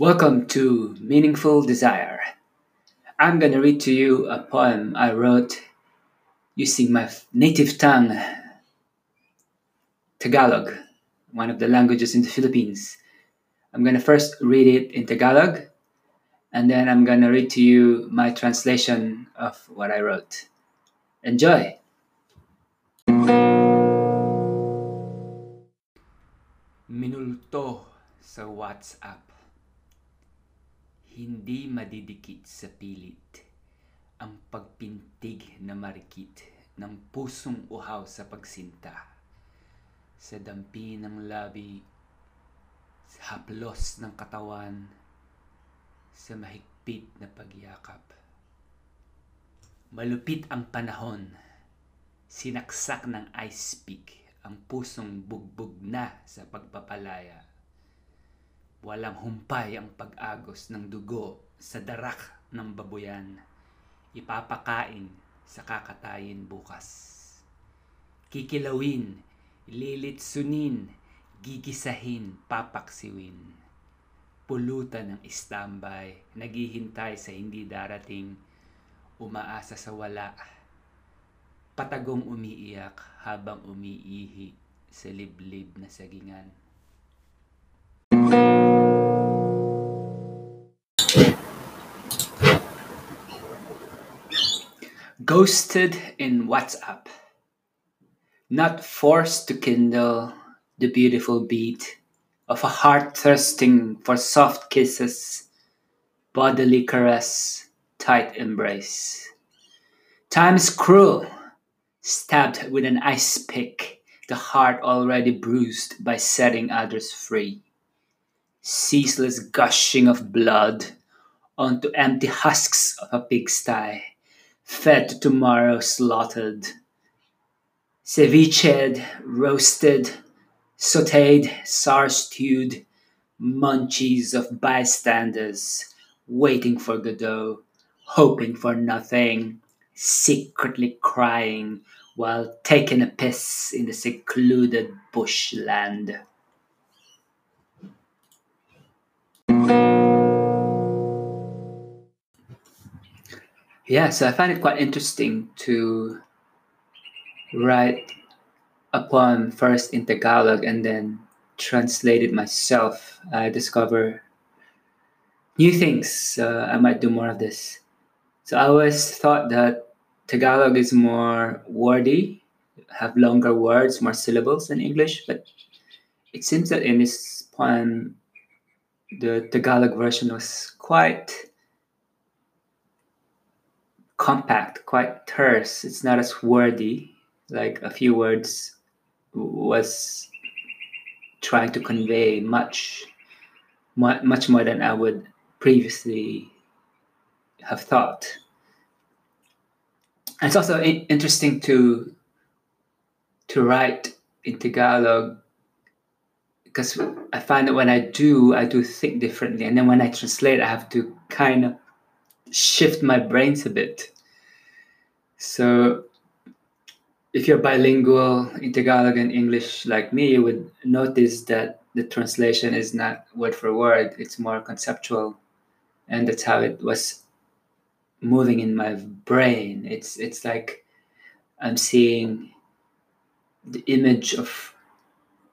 Welcome to Meaningful Desire. I'm going to read to you a poem I wrote using my native tongue, Tagalog, one of the languages in the Philippines. I'm going to first read it in Tagalog, and then I'm going to read to you my translation of what I wrote. Enjoy! Minulto sa WhatsApp Hindi madidikit sa pilit ang pagpintig na marikit ng pusong uhaw sa pagsinta. Sa dampi ng labi, sa haplos ng katawan, sa mahigpit na pagyakap. Malupit ang panahon, sinaksak ng ice pick ang pusong bugbog na sa pagpapalaya Walang humpay ang pag-agos ng dugo sa darak ng babuyan. Ipapakain sa kakatayin bukas. Kikilawin, lilitsunin, gigisahin, papaksiwin. Pulutan ng istambay, naghihintay sa hindi darating, umaasa sa wala. Patagong umiiyak habang umiihi sa liblib na sagingan. Ghosted in WhatsApp. Not forced to kindle the beautiful beat of a heart thirsting for soft kisses, bodily caress, tight embrace. Time is cruel, stabbed with an ice pick, the heart already bruised by setting others free. Ceaseless gushing of blood onto empty husks of a pigsty fed tomorrow slaughtered. Ceviche, roasted, sauteed, sour stewed, munchies of bystanders waiting for Godot, hoping for nothing, secretly crying while taking a piss in the secluded bushland. Yeah, so I find it quite interesting to write a poem first in Tagalog and then translate it myself. I discover new things. I might do more of this. So I always thought that Tagalog is more wordy, have longer words, more syllables than English, but it seems that in this poem, the Tagalog version was quite compact, quite terse. It's not as wordy, like a few words was trying to convey much, much more than I would previously have thought. And it's also interesting to to write in Tagalog because I find that when I do, I do think differently, and then when I translate, I have to kind of shift my brains a bit. So if you're bilingual in Tagalog and English like me, you would notice that the translation is not word for word, it's more conceptual. And that's how it was moving in my brain. It's it's like I'm seeing the image of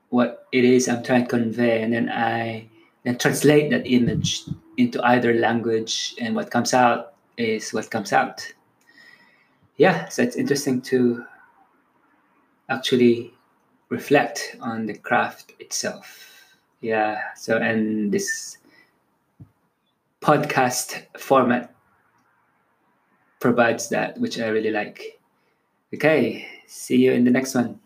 what it is I'm trying to convey, and then I then translate that image into either language, and what comes out is what comes out. Yeah, so it's interesting to actually reflect on the craft itself. Yeah, so and this podcast format provides that, which I really like. Okay, see you in the next one.